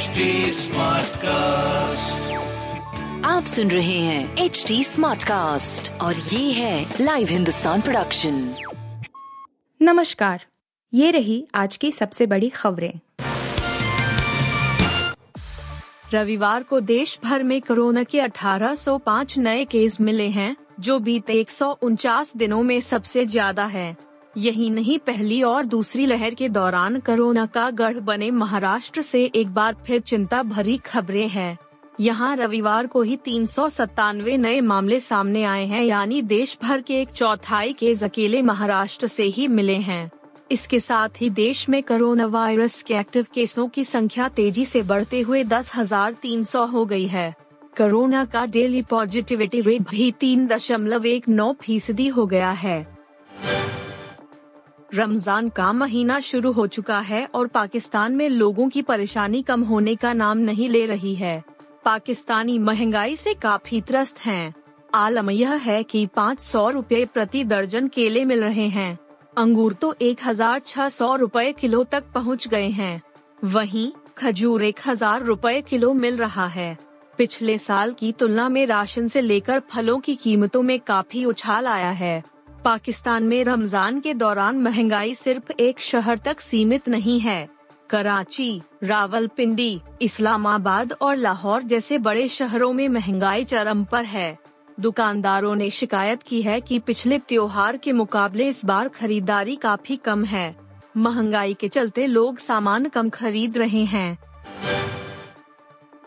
HD cast आप सुन रहे हैं एच डी स्मार्ट कास्ट और ये है लाइव हिंदुस्तान प्रोडक्शन नमस्कार ये रही आज की सबसे बड़ी खबरें। रविवार को देश भर में कोरोना के 1805 नए केस मिले हैं जो बीते एक सौ उनचास दिनों में सबसे ज़्यादा है। यही नहीं, पहली और दूसरी लहर के दौरान कोरोना का गढ़ बने महाराष्ट्र से एक बार फिर चिंता भरी खबरें हैं। यहाँ रविवार को ही तीन सौ सतानवे नए मामले सामने आए हैं, यानी देश भर के एक चौथाई केस अकेले महाराष्ट्र से ही मिले हैं। इसके साथ ही देश में कोरोना वायरस के एक्टिव केसों की संख्या तेज़ी से बढ़ते हुए दस हज़ार तीन सौ हो गई है। कोरोना का डेली पॉजिटिविटी रेट भी तीन दशमलव एक नौ फ़ीसदी हो गया है। रमज़ान का महीना शुरू हो चुका है और पाकिस्तान में लोगों की परेशानी कम होने का नाम नहीं ले रही है। पाकिस्तानी महँगाई से काफ़ी त्रस्त हैं। आलम यह है कि पाँच सौ रूपए प्रति दर्जन केले मिल रहे हैं। अंगूर तो एक हज़ार छह सौ रूपए किलो तक पहुँच गए हैं। वहीं खजूर एक हज़ार रूपए किलो मिल रहा है। पिछले साल की तुलना में राशन से लेकर फलों की कीमतों में काफ़ी उछाल आया है। पाकिस्तान में रमज़ान के दौरान महँगाई सिर्फ़ एक शहर तक सीमित नहीं है। कराची, रावलपिंडी, इस्लामाबाद और लाहौर जैसे बड़े शहरों में महँगाई चरम पर है। दुकानदारों ने शिकायत की है कि पिछले त्योहार के मुकाबले इस बार खरीदारी काफ़ी कम है। महँगाई के चलते लोग सामान कम खरीद रहे हैं।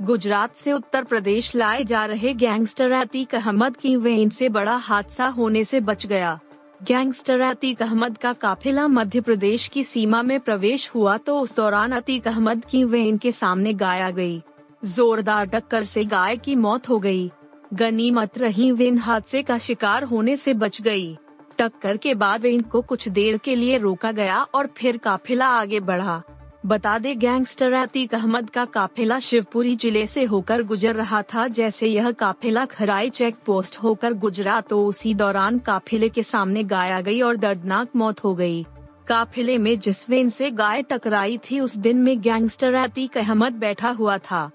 गुजरात से उत्तर प्रदेश लाए जा रहे गैंगस्टर अतीक अहमद की वेन से बड़ा हादसा होने से बच गया। गैंगस्टर अतीक अहमद का काफिला मध्य प्रदेश की सीमा में प्रवेश हुआ तो उस दौरान अतीक अहमद की वेन के सामने गाया गई। जोरदार टक्कर से गाय की मौत हो गई। गनीमत रही वेन हादसे का शिकार होने से बच गई। टक्कर के बाद वेन को कुछ देर के लिए रोका गया और फिर काफिला आगे बढ़ा। बता दे, गैंगस्टर अतीक अहमद का काफिला शिवपुरी ज़िले से होकर गुजर रहा था। जैसे यह काफिला खराई चेक पोस्ट होकर गुजरा तो उसी दौरान काफिले के सामने गाया गई और दर्दनाक मौत हो गई। काफिले में जिस वेन से गाय टकराई थी, उस दिन में गैंगस्टर अतीक अहमद बैठा हुआ था।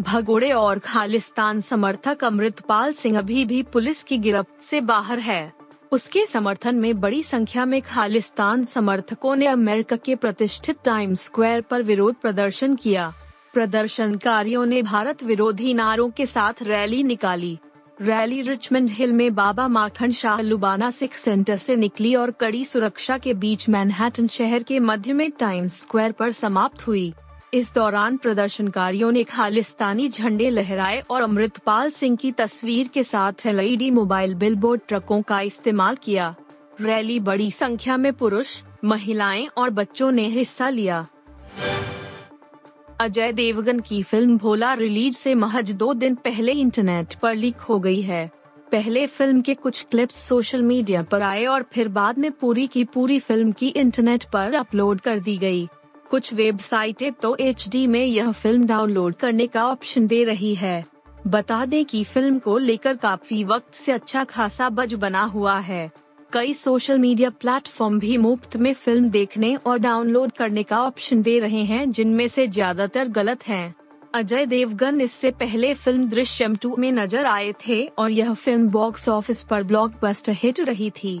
भगोड़े और खालिस्तान समर्थक अमृतपाल सिंह अभी भी पुलिस की गिरफ्त से बाहर है। उसके समर्थन में बड़ी संख्या में खालिस्तान समर्थकों ने अमेरिका के प्रतिष्ठित टाइम स्क्वायर पर विरोध प्रदर्शन किया। प्रदर्शनकारियों ने भारत विरोधी नारों के साथ रैली निकाली। रैली रिचमंड हिल में बाबा माखन शाह लुबाना सिख सेंटर से निकली और कड़ी सुरक्षा के बीच मैनहट्टन शहर के मध्य में टाइम्स स्क्वायर पर समाप्त हुई। इस दौरान प्रदर्शनकारियों ने खालिस्तानी झंडे लहराए और अमृतपाल सिंह की तस्वीर के साथ एलईडी मोबाइल बिलबोर्ड ट्रकों का इस्तेमाल किया। रैली बड़ी संख्या में पुरुष, महिलाएँ और बच्चों ने हिस्सा लिया। अजय देवगन की फ़िल्म भोला रिलीज़ से महज दो दिन पहले इंटरनेट पर लीक हो गई है। पहले फ़िल्म के कुछ क्लिप्स सोशल मीडिया पर आए और फिर बाद में पूरी की पूरी फ़िल्म की इंटरनेट पर अपलोड कर दी गई। कुछ वेबसाइटें तो एचडी में यह फ़िल्म डाउनलोड करने का ऑप्शन दे रही है। बता दें कि फ़िल्म को लेकर काफ़ी वक्त से अच्छा खासा बज बना हुआ है। कई सोशल मीडिया प्लेटफॉर्म भी मुफ़्त में फ़िल्म देखने और डाउनलोड करने का ऑप्शन दे रहे हैं, जिनमें से ज़्यादातर गलत हैं। अजय देवगन इससे पहले फ़िल्म दृश्यम टू में नज़र आए थे और यह फ़िल्म बॉक्स ऑफ़िस पर ब्लॉकबस्टर हिट रही थी।